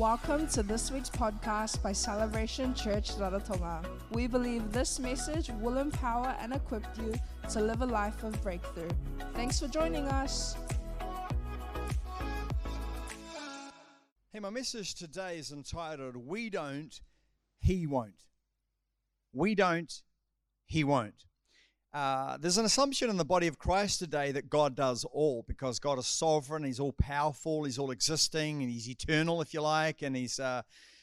Welcome to this week's podcast by Celebration Church Rarotonga. We believe this message will empower and equip you to live a life of breakthrough. Thanks for joining us. Hey, my message today is entitled We Don't, He Won't. We don't, He won't. Uh, there's an assumption in the body of Christ today that God does all because God is sovereign, He's all powerful, He's all existing, and He's eternal, if you like, and He's, uh,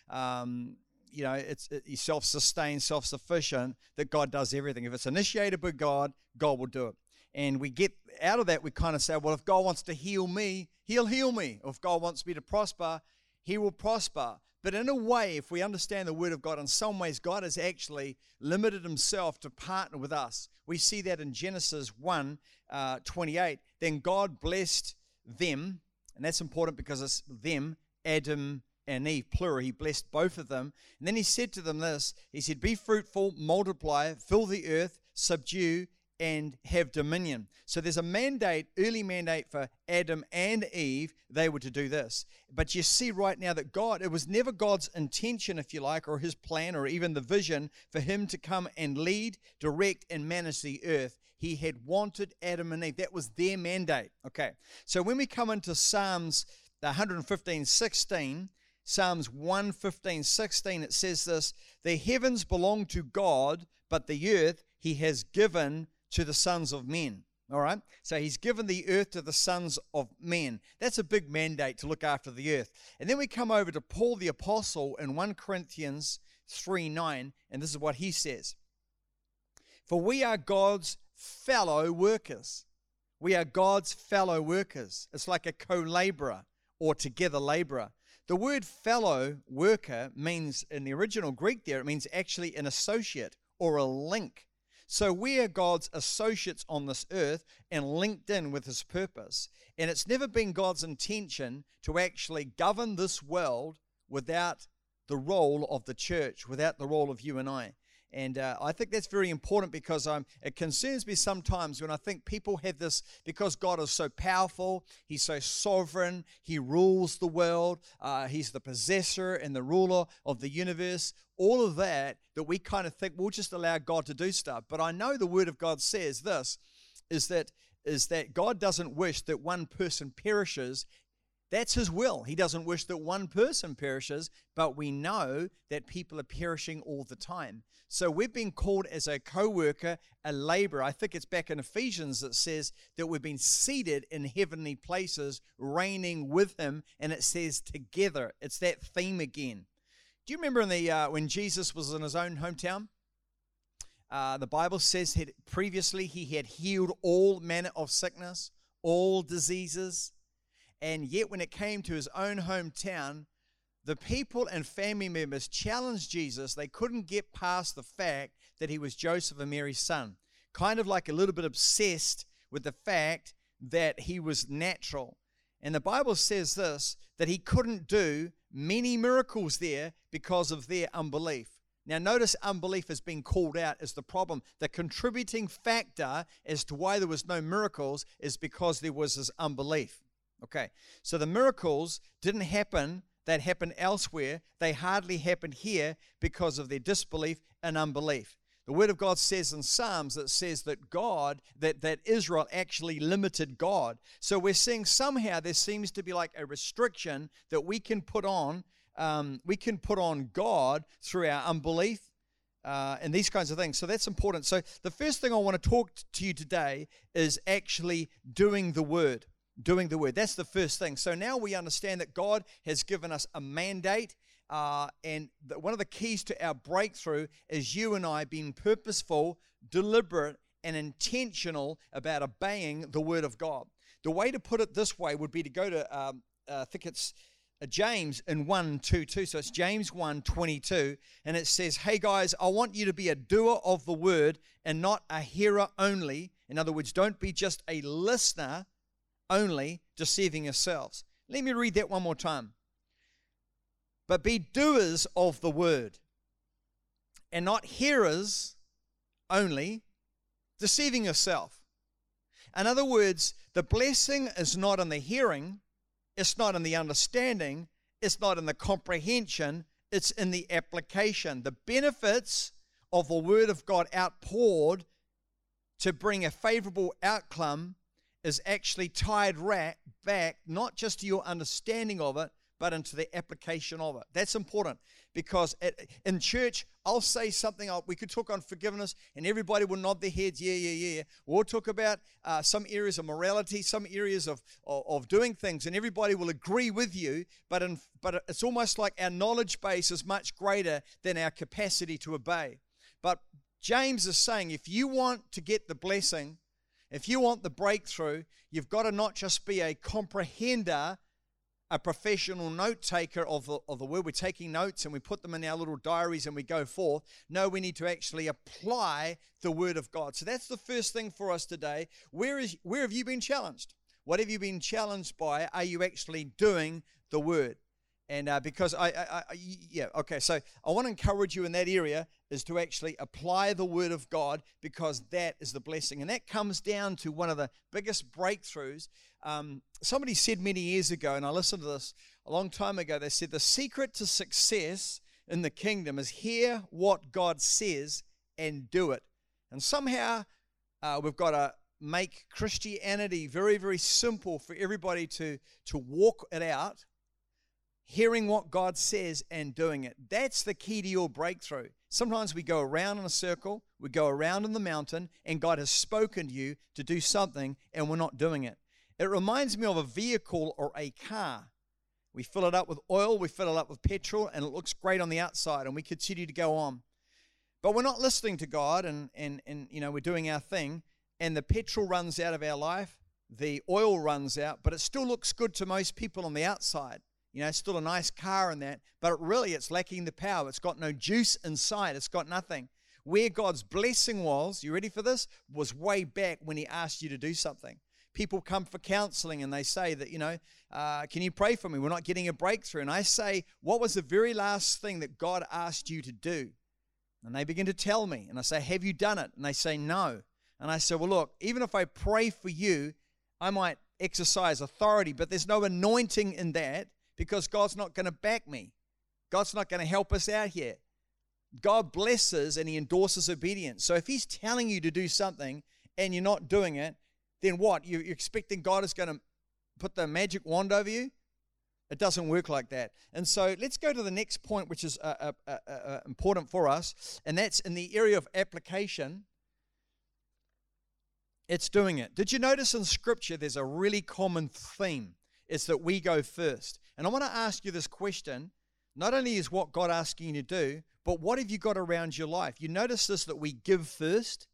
um, you know, it's it, He's self-sustained, self-sufficient. That God does everything. If it's initiated by God, God will do it. And we get out of that, we kind of say, well, if God wants to heal me, He'll heal me. If God wants me to prosper, He will prosper. But in a way, if we understand the Word of God, in some ways, God has actually limited Himself to partner with us. We see that in Genesis 1 uh, 28. Then God blessed them, and that's important because it's them, Adam and Eve, plural. He blessed both of them. And then He said to them this He said, Be fruitful, multiply, fill the earth, subdue, and have dominion. So there's a mandate, early mandate for Adam and Eve, they were to do this. But you see right now that God, it was never God's intention, if you like, or his plan, or even the vision for him to come and lead, direct, and manage the earth. He had wanted Adam and Eve. That was their mandate. Okay. So when we come into Psalms 115, 16, Psalms 115, 16, it says this The heavens belong to God, but the earth he has given to the sons of men. All right? So he's given the earth to the sons of men. That's a big mandate to look after the earth. And then we come over to Paul the Apostle in 1 Corinthians 3 9, and this is what he says For we are God's fellow workers. We are God's fellow workers. It's like a co laborer or together laborer. The word fellow worker means, in the original Greek there, it means actually an associate or a link. So we are God's associates on this earth and linked in with his purpose. And it's never been God's intention to actually govern this world without the role of the church, without the role of you and I. And uh, I think that's very important because um, it concerns me sometimes when I think people have this because God is so powerful, He's so sovereign, He rules the world, uh, He's the possessor and the ruler of the universe. All of that, that we kind of think we'll just allow God to do stuff. But I know the Word of God says this is that is that God doesn't wish that one person perishes. That's his will. He doesn't wish that one person perishes, but we know that people are perishing all the time. So we've been called as a co worker, a laborer. I think it's back in Ephesians that says that we've been seated in heavenly places, reigning with him, and it says together. It's that theme again. Do you remember in the, uh, when Jesus was in his own hometown? Uh, the Bible says that previously he had healed all manner of sickness, all diseases and yet, when it came to his own hometown, the people and family members challenged Jesus. They couldn't get past the fact that he was Joseph and Mary's son. Kind of like a little bit obsessed with the fact that he was natural. And the Bible says this that he couldn't do many miracles there because of their unbelief. Now, notice unbelief has been called out as the problem. The contributing factor as to why there was no miracles is because there was this unbelief. Okay, so the miracles didn't happen that happened elsewhere. They hardly happened here because of their disbelief and unbelief. The Word of God says in Psalms that says that God, that, that Israel actually limited God. So we're seeing somehow there seems to be like a restriction that we can put on, um, we can put on God through our unbelief, uh, and these kinds of things. So that's important. So the first thing I want to talk to you today is actually doing the word doing the word. That's the first thing. So now we understand that God has given us a mandate. Uh, and the, one of the keys to our breakthrough is you and I being purposeful, deliberate, and intentional about obeying the word of God. The way to put it this way would be to go to, um, uh, I think it's uh, James in 1 2 2. So it's James 1 22. And it says, Hey guys, I want you to be a doer of the word and not a hearer only. In other words, don't be just a listener only, deceiving yourselves. Let me read that one more time. But be doers of the word, and not hearers only, deceiving yourself. In other words, the blessing is not in the hearing, it's not in the understanding, it's not in the comprehension, it's in the application. The benefits of the Word of God outpoured to bring a favorable outcome is actually tied back not just to your understanding of it, but into the application of it. That's important because in church, I'll say something, I'll, we could talk on forgiveness, and everybody will nod their heads, yeah, yeah, yeah. We'll talk about uh, some areas of morality, some areas of, of, of, doing things, and everybody will agree with you, but, in, but it's almost like our knowledge base is much greater than our capacity to obey. But James is saying if you want to get the blessing, if you want the breakthrough, you've got to not just be a comprehender, a professional note taker of the, of the word. We're taking notes and we put them in our little diaries and we go forth. No, we need to actually apply the word of God. So that's the first thing for us today. Where, is, where have you been challenged? What have you been challenged by? Are you actually doing the word? And uh, because I, I, I, yeah, okay, so I want to encourage you in that area is to actually apply the word of God because that is the blessing. And that comes down to one of the biggest breakthroughs. Um, somebody said many years ago, and I listened to this a long time ago, they said the secret to success in the kingdom is hear what God says and do it. And somehow uh, we've got to make Christianity very, very simple for everybody to, to walk it out hearing what God says and doing it. That's the key to your breakthrough. Sometimes we go around in a circle, we go around in the mountain, and God has spoken to you to do something, and we're not doing it. It reminds me of a vehicle or a car. We fill it up with oil, we fill it up with petrol, and it looks great on the outside, and we continue to go on. But we're not listening to God, and, and, and you know, we're doing our thing, and the petrol runs out of our life, the oil runs out, but it still looks good to most people on the outside. You know, it's still a nice car and that, but it really it's lacking the power. It's got no juice inside. It's got nothing. Where God's blessing was, you ready for this? Was way back when He asked you to do something. People come for counseling and they say that, you know, uh, can you pray for me? We're not getting a breakthrough. And I say, what was the very last thing that God asked you to do? And they begin to tell me. And I say, have you done it? And they say, no. And I say, well, look, even if I pray for you, I might exercise authority, but there's no anointing in that because God's not going to back me. God's not going to help us out here. God blesses and He endorses obedience. So if He's telling you to do something and you're not doing it, then what? You're expecting God is going to put the magic wand over you? It doesn't work like that. And so let's go to the next point, which is uh, uh, uh, uh important for us, and that's in the area of application. It's doing it. Did you notice in Scripture there's a really common theme? It's that we go first. And I want to ask you this question. Not only is what God asking you to do, but what have you got around your life? You notice this that we give first,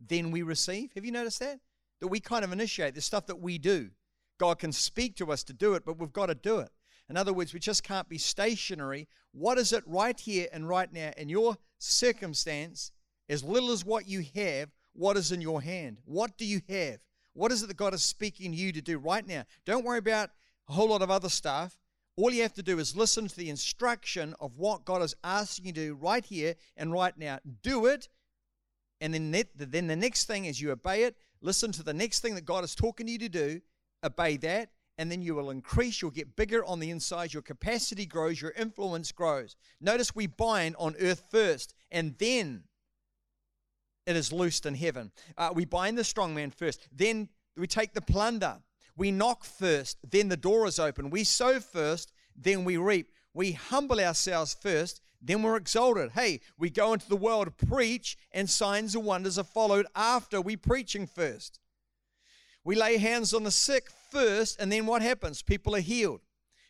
then we receive. Have you noticed that? That we kind of initiate the stuff that we do. God can speak to us to do it, but we've got to do it. In other words, we just can't be stationary. What is it right here and right now in your circumstance, as little as what you have, what is in your hand? What do you have? What is it that God is speaking you to do right now? Don't worry about a whole lot of other stuff. All you have to do is listen to the instruction of what God is asking you to do right here and right now. Do it. And then, then the next thing is you obey it. Listen to the next thing that God is talking to you to do. Obey that. And then you will increase. You'll get bigger on the inside. Your capacity grows. Your influence grows. Notice we bind on earth first. And then it is loosed in heaven. Uh, we bind the strong man first. Then we take the plunder. We knock first, then the door is open. We sow first, then we reap. We humble ourselves first, then we're exalted. Hey, we go into the world, preach, and signs and wonders are followed after we preaching first. We lay hands on the sick first, and then what happens? People are healed.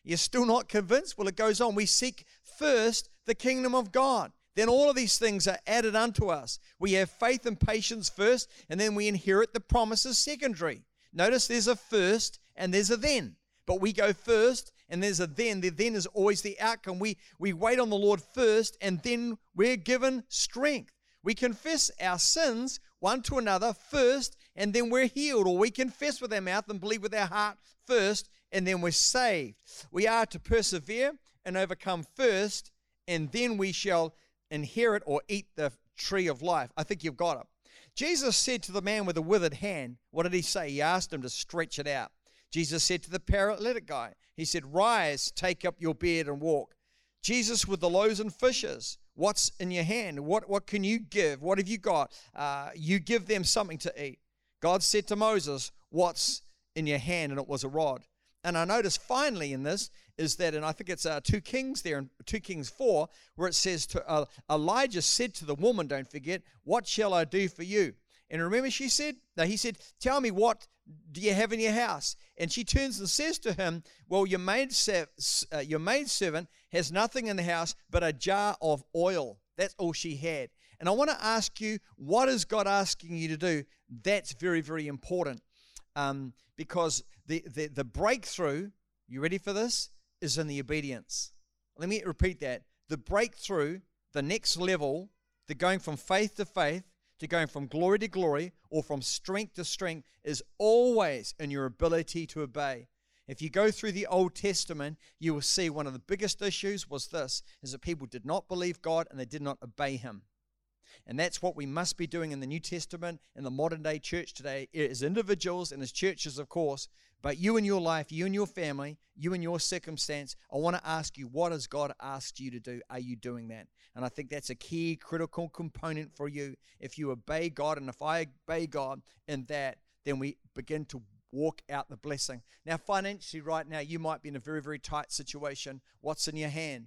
You're still not convinced? Well, it goes on. We seek first the kingdom of God. Then all of these things are added unto us. We have faith and patience first, and then we inherit the promises secondary. Notice there's a first and there's a then. But we go first and there's a then. The then is always the outcome. We, we wait on the Lord first and then we're given strength. We confess our sins one to another first and then we're healed. Or we confess with our mouth and believe with our heart first and then we're saved. We are to persevere and overcome first and then we shall inherit or eat the tree of life. I think you've got it. Jesus said to the man with the withered hand, What did he say? He asked him to stretch it out. Jesus said to the paralytic guy, He said, Rise, take up your bed and walk. Jesus with the loaves and fishes, what's in your hand? What, what can you give? What have you got? Uh, you give them something to eat. God said to Moses, What's in your hand? And it was a rod. And I notice finally in this is that, and I think it's uh, 2 Kings there, in 2 Kings 4, where it says, to uh, Elijah said to the woman, don't forget, what shall I do for you? And remember, she said, no, he said, tell me what do you have in your house? And she turns and says to him, well, your maid, uh, your maid servant has nothing in the house but a jar of oil. That's all she had. And I want to ask you, what is God asking you to do? That's very, very important. Um, because the, the, the breakthrough, you ready for this? Is in the obedience. Let me repeat that. The breakthrough, the next level, the going from faith to faith, to going from glory to glory, or from strength to strength, is always in your ability to obey. If you go through the Old Testament, you will see one of the biggest issues was this is that people did not believe God and they did not obey him. And that's what we must be doing in the New Testament, in the modern day church today, as individuals and as churches, of course. But you and your life, you and your family, you and your circumstance, I want to ask you, what has God asked you to do? Are you doing that? And I think that's a key, critical component for you. If you obey God, and if I obey God in that, then we begin to walk out the blessing. Now, financially, right now, you might be in a very, very tight situation. What's in your hand?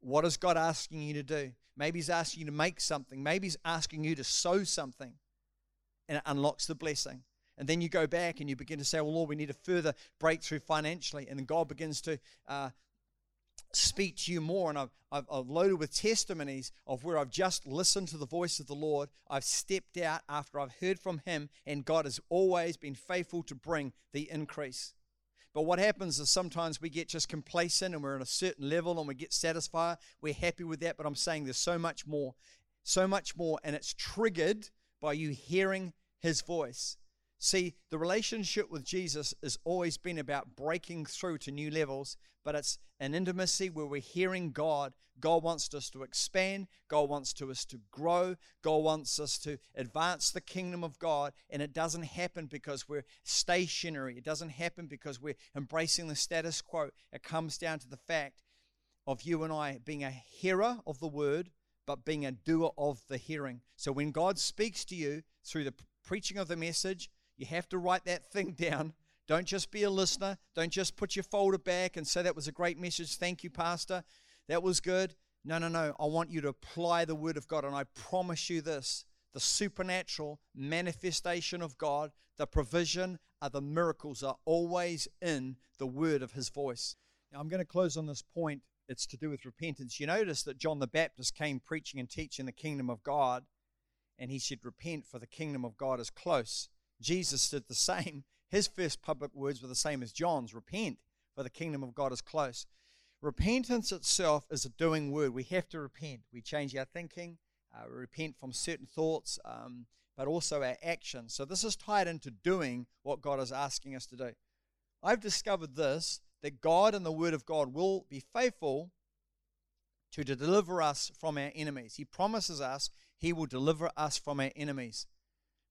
What is God asking you to do? Maybe He's asking you to make something. Maybe He's asking you to sow something. And it unlocks the blessing. And then you go back and you begin to say, Well, Lord, we need a further breakthrough financially. And then God begins to uh, speak to you more. And I've, I've, I've, loaded with testimonies of where I've just listened to the voice of the Lord. I've stepped out after I've heard from Him, and God has always been faithful to bring the increase. But what happens is sometimes we get just complacent and we're at a certain level and we get satisfied. We're happy with that, but I'm saying there's so much more, so much more, and it's triggered by you hearing His voice. See, the relationship with Jesus has always been about breaking through to new levels, but it's an intimacy where we're hearing God. God wants us to expand. God wants to us to grow. God wants us to advance the kingdom of God. And it doesn't happen because we're stationary. It doesn't happen because we're embracing the status quo. It comes down to the fact of you and I being a hearer of the word, but being a doer of the hearing. So when God speaks to you through the preaching of the message, you have to write that thing down. Don't just be a listener. Don't just put your folder back and say that was a great message. Thank you, Pastor. That was good. No, no, no. I want you to apply the Word of God. And I promise you this the supernatural manifestation of God, the provision, are the miracles are always in the Word of His voice. Now, I'm going to close on this point. It's to do with repentance. You notice that John the Baptist came preaching and teaching the kingdom of God, and he said, Repent, for the kingdom of God is close. Jesus did the same. His first public words were the same as John's repent, for the kingdom of God is close. Repentance itself is a doing word. We have to repent. We change our thinking, uh, repent from certain thoughts, um, but also our actions. So this is tied into doing what God is asking us to do. I've discovered this that God and the Word of God will be faithful to deliver us from our enemies. He promises us He will deliver us from our enemies.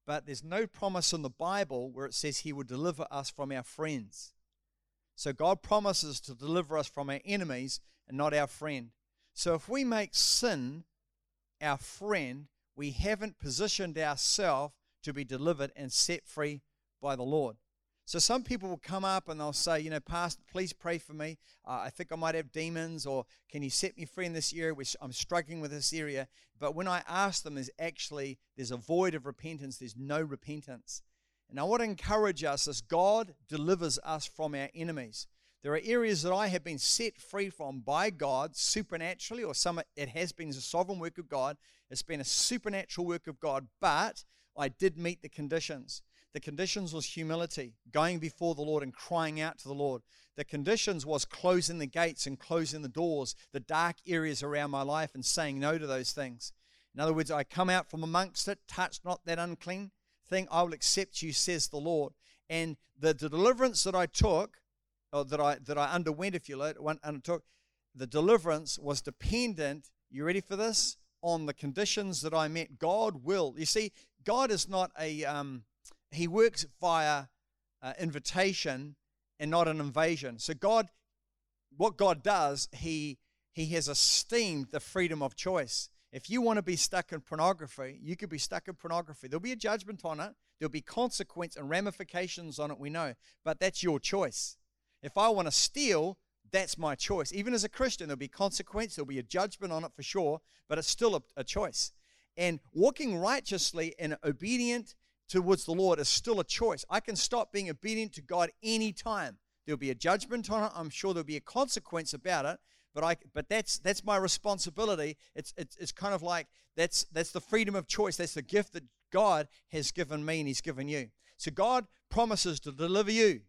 But there's no promise in the Bible where it says He will deliver us from our friends. So God promises to deliver us from our enemies and not our friend. So if we make sin our friend, we haven't positioned ourselves to be delivered and set free by the Lord. So some people will come up and they'll say, you know, Pastor, please pray for me. Uh, I think I might have demons, or can you set me free in this area, which I'm struggling with this area. But when I ask them, there's actually there's a void of repentance. There's no repentance. And I want to encourage us as God delivers us from our enemies. There are areas that I have been set free from by God supernaturally, or some it has been a sovereign work of God. It's been a supernatural work of God, but I did meet the conditions. The conditions was humility, going before the Lord and crying out to the Lord. The conditions was closing the gates and closing the doors, the dark areas around my life, and saying no to those things. In other words, I come out from amongst it, touch not that unclean thing, I will accept you, says the Lord. And the, the deliverance that I took, or that I that I underwent, if you like, undertook, the deliverance was dependent. You ready for this? On the conditions that I met. God will. You see, God is not a um, he works via uh, invitation and not an invasion. So God, what God does, He He has esteemed the freedom of choice. If you want to be stuck in pornography, you could be stuck in pornography. There'll be a judgment on it. There'll be consequence and ramifications on it, we know. But that's your choice. If I want to steal, that's my choice. Even as a Christian, there'll be consequence, there'll be a judgment on it for sure, but it's still a, a choice. And walking righteously and obedient towards the Lord is still a choice. I can stop being obedient to God anytime. There'll be a judgment on it. I'm sure there'll be a consequence about it. But I, but that's that's my responsibility. It's, it's it's kind of like that's that's the freedom of choice. That's the gift that God has given me and He's given you. So God promises to deliver you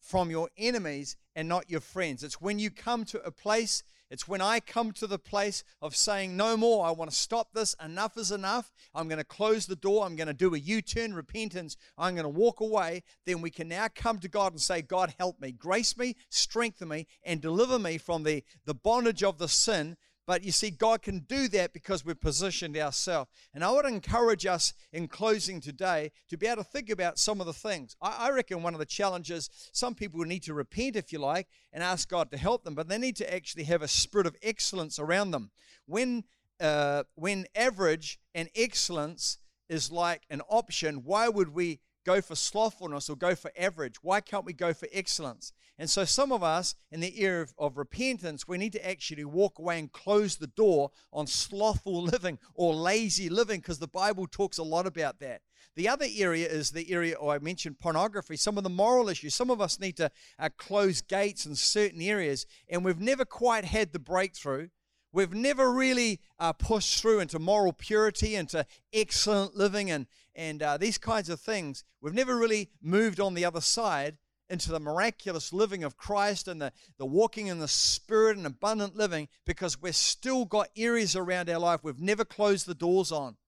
from your enemies and not your friends. It's when you come to a place, it's when I come to the place of saying, No more, I want to stop this, enough is enough. I'm going to close the door, I'm going to do a U turn, repentance, I'm going to walk away. Then we can now come to God and say, God, help me, grace me, strengthen me, and deliver me from the, the bondage of the sin but you see, God can do that because we've positioned ourselves. And I would encourage us in closing today to be able to think about some of the things. I, I reckon one of the challenges, some people need to repent, if you like, and ask God to help them, but they need to actually have a spirit of excellence around them. When, uh, when average and excellence is like an option, why would we go for slothfulness or go for average? Why can't we go for excellence? And so, some of us in the area of, of, repentance, we need to actually walk away and close the door on slothful living or lazy living because the Bible talks a lot about that. The other area is the area, oh, I mentioned pornography, some of the moral issues. Some of us need to uh, close gates in certain areas, and we've never quite had the breakthrough. We've never really uh, pushed through into moral purity, into excellent living, and, and uh, these kinds of things. We've never really moved on the other side into the miraculous living of Christ and the, the walking in the Spirit and abundant living because we've still got areas around our life we've never closed the doors on.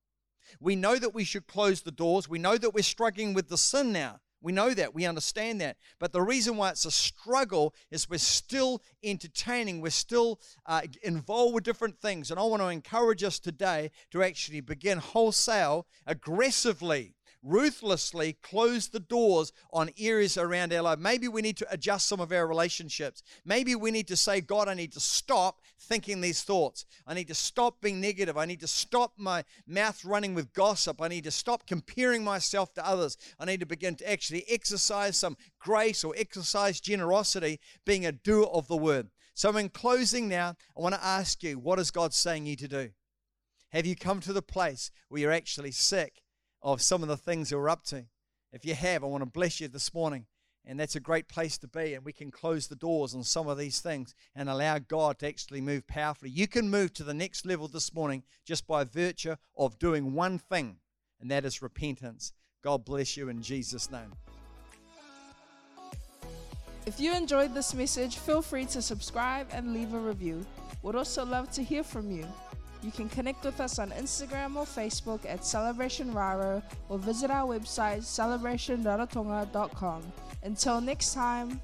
We know that we should close the doors. We know that we're struggling with the sin now. We know that. We understand that. But the reason why it's a struggle is we're still entertaining, we're still uh, involved with different things. And I want to encourage us today to actually begin wholesale, aggressively ruthlessly close the doors on areas around our life. Maybe we need to adjust some of our relationships. Maybe we need to say, God, I need to stop thinking these thoughts. I need to stop being negative. I need to stop my mouth running with gossip. I need to stop comparing myself to others. I need to begin to actually exercise some grace or exercise generosity, being a doer of the word. So, in closing now, I want to ask you, what is God saying you to do? Have you come to the place where you're actually sick of some of the things we're up to. If you have, I want to bless you this morning. And that's a great place to be. And we can close the doors on some of these things and allow God to actually move powerfully. You can move to the next level this morning just by virtue of doing one thing, and that is repentance. God bless you in Jesus' name. If you enjoyed this message, feel free to subscribe and leave a review. We'd also love to hear from you. You can connect with us on Instagram or Facebook at Celebration Raro or visit our website celebrationrarotonga.com. Until next time.